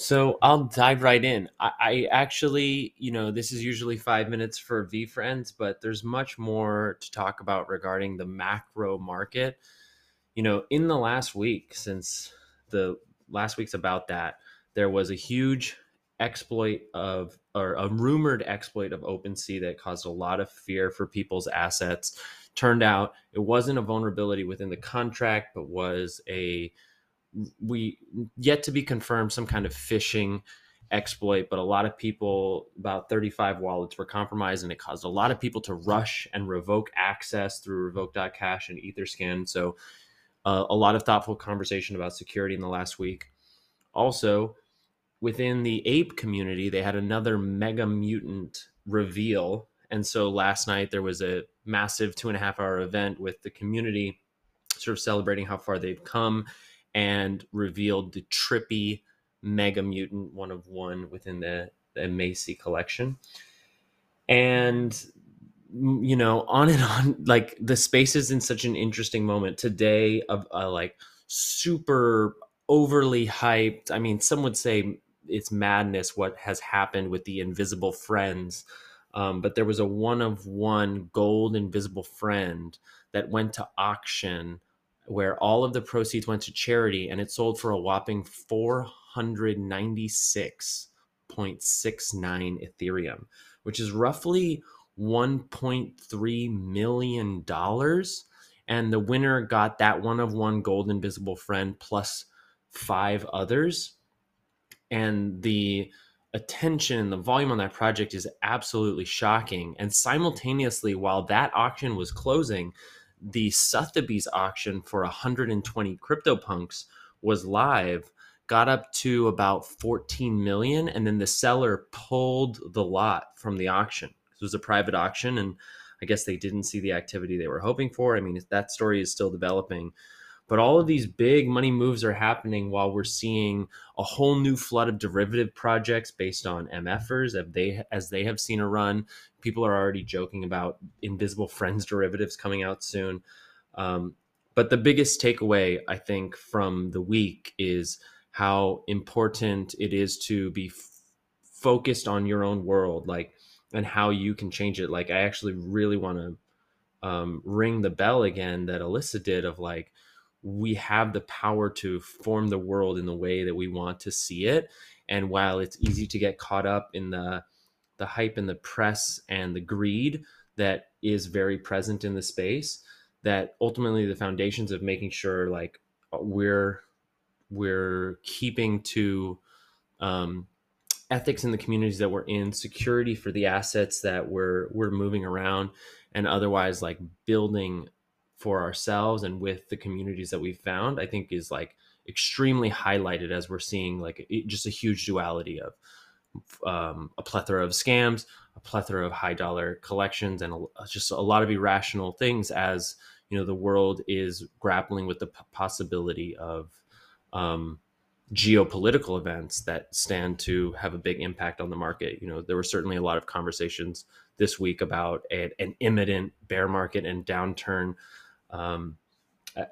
So I'll dive right in. I, I actually, you know, this is usually five minutes for VeeFriends, but there's much more to talk about regarding the macro market. You know, in the last week, since the last week's about that, there was a huge exploit of or a rumored exploit of OpenSea that caused a lot of fear for people's assets. Turned out it wasn't a vulnerability within the contract, but was a we yet to be confirmed some kind of phishing exploit, but a lot of people, about 35 wallets were compromised, and it caused a lot of people to rush and revoke access through revoke.cash and Etherscan. So, uh, a lot of thoughtful conversation about security in the last week. Also, within the ape community, they had another mega mutant reveal. And so last night there was a massive two and a half hour event with the community sort of celebrating how far they've come and revealed the trippy mega mutant one of one within the, the Macy collection. And you know, on and on, like the space is in such an interesting moment today of uh, like super overly hyped. I mean, some would say it's madness what has happened with the invisible friends. Um, but there was a one of one gold invisible friend that went to auction where all of the proceeds went to charity and it sold for a whopping 496.69 Ethereum, which is roughly 1.3 million dollars. And the winner got that one of one gold invisible friend plus five others. And the attention and the volume on that project is absolutely shocking. And simultaneously, while that auction was closing, the Sotheby's auction for 120 CryptoPunks was live, got up to about 14 million, and then the seller pulled the lot from the auction. It was a private auction, and I guess they didn't see the activity they were hoping for. I mean, that story is still developing. But all of these big money moves are happening while we're seeing a whole new flood of derivative projects based on MFers as they as they have seen a run. People are already joking about invisible friends derivatives coming out soon. Um, but the biggest takeaway I think from the week is how important it is to be f- focused on your own world, like and how you can change it. Like I actually really want to um, ring the bell again that Alyssa did of like we have the power to form the world in the way that we want to see it and while it's easy to get caught up in the the hype and the press and the greed that is very present in the space that ultimately the foundations of making sure like we're we're keeping to um, ethics in the communities that we're in security for the assets that we're we're moving around and otherwise like building for ourselves and with the communities that we've found, I think is like extremely highlighted as we're seeing like just a huge duality of um, a plethora of scams, a plethora of high dollar collections, and a, just a lot of irrational things as you know the world is grappling with the p- possibility of um, geopolitical events that stand to have a big impact on the market. You know, there were certainly a lot of conversations this week about a, an imminent bear market and downturn um,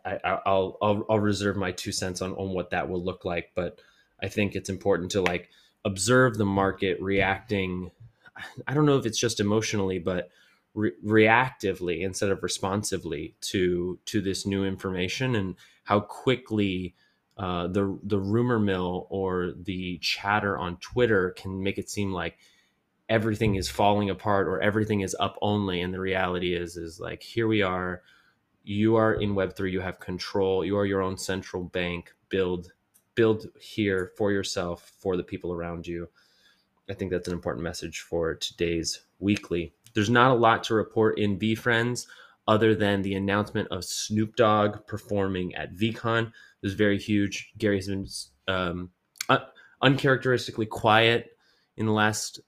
I, will I'll I'll reserve my two cents on on what that will look like, but I think it's important to like observe the market reacting. I don't know if it's just emotionally, but re- reactively instead of responsively to to this new information and how quickly uh, the the rumor mill or the chatter on Twitter can make it seem like everything is falling apart or everything is up only, and the reality is is like here we are you are in web3 you have control you are your own central bank build build here for yourself for the people around you. I think that's an important message for today's weekly. There's not a lot to report in VeeFriends other than the announcement of snoop dogg performing at VeeCon. It was very huge. Gary has been um, un- uncharacteristically quiet in the last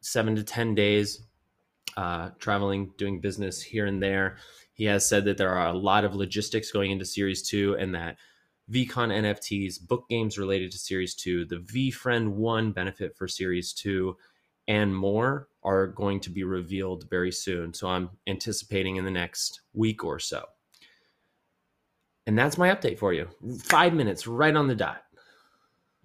seven to ten days uh, traveling doing business here and there. He has said that there are a lot of logistics going into Series 2 and that VeeCon NFTs, book games related to Series 2, the VeeFriend 1 benefit for Series 2, and more are going to be revealed very soon. So I'm anticipating in the next week or so. And that's my update for you. Five minutes right on the dot.